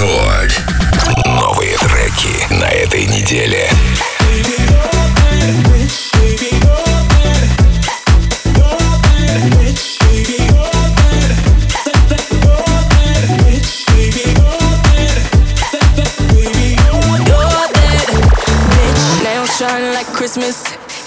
Рекорд. Новые треки на этой неделе. Christmas.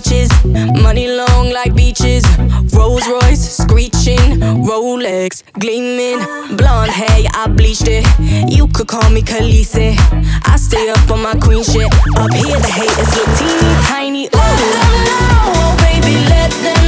Like peaches, money long like beaches. Rolls Royce screeching, Rolex gleaming, blonde hair, I bleached it. You could call me Khaleesi. I stay up on my queen shit. Up here, the haters look teeny tiny. Let them know, oh baby, let them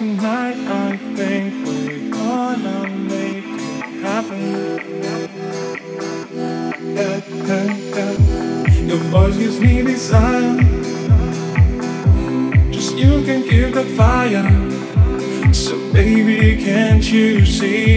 tonight I think we're gonna make it happen. Yeah, yeah, yeah. Your voice gives me desire. Just you can give the fire. So baby, can't you see?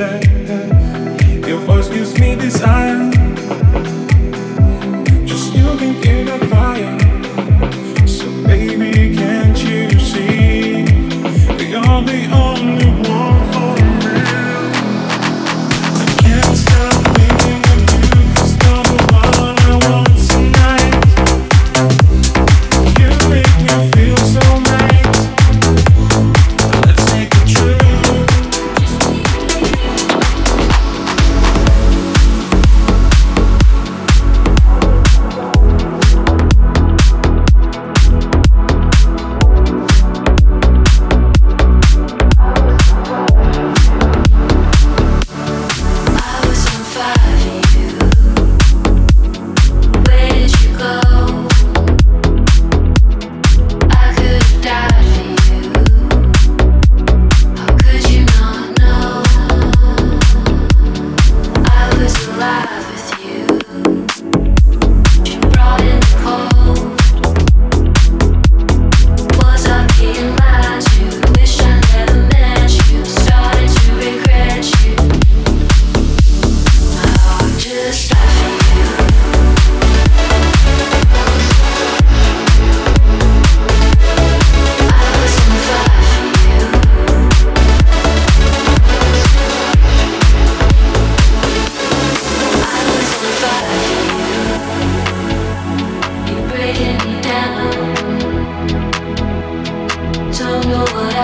night.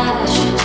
flash.